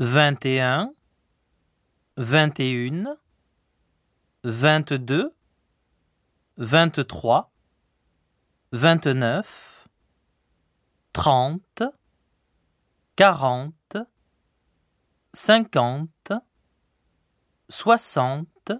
vingt et un, vingt et une, vingt-deux, vingt-trois, vingt-neuf, trente, quarante, cinquante, soixante,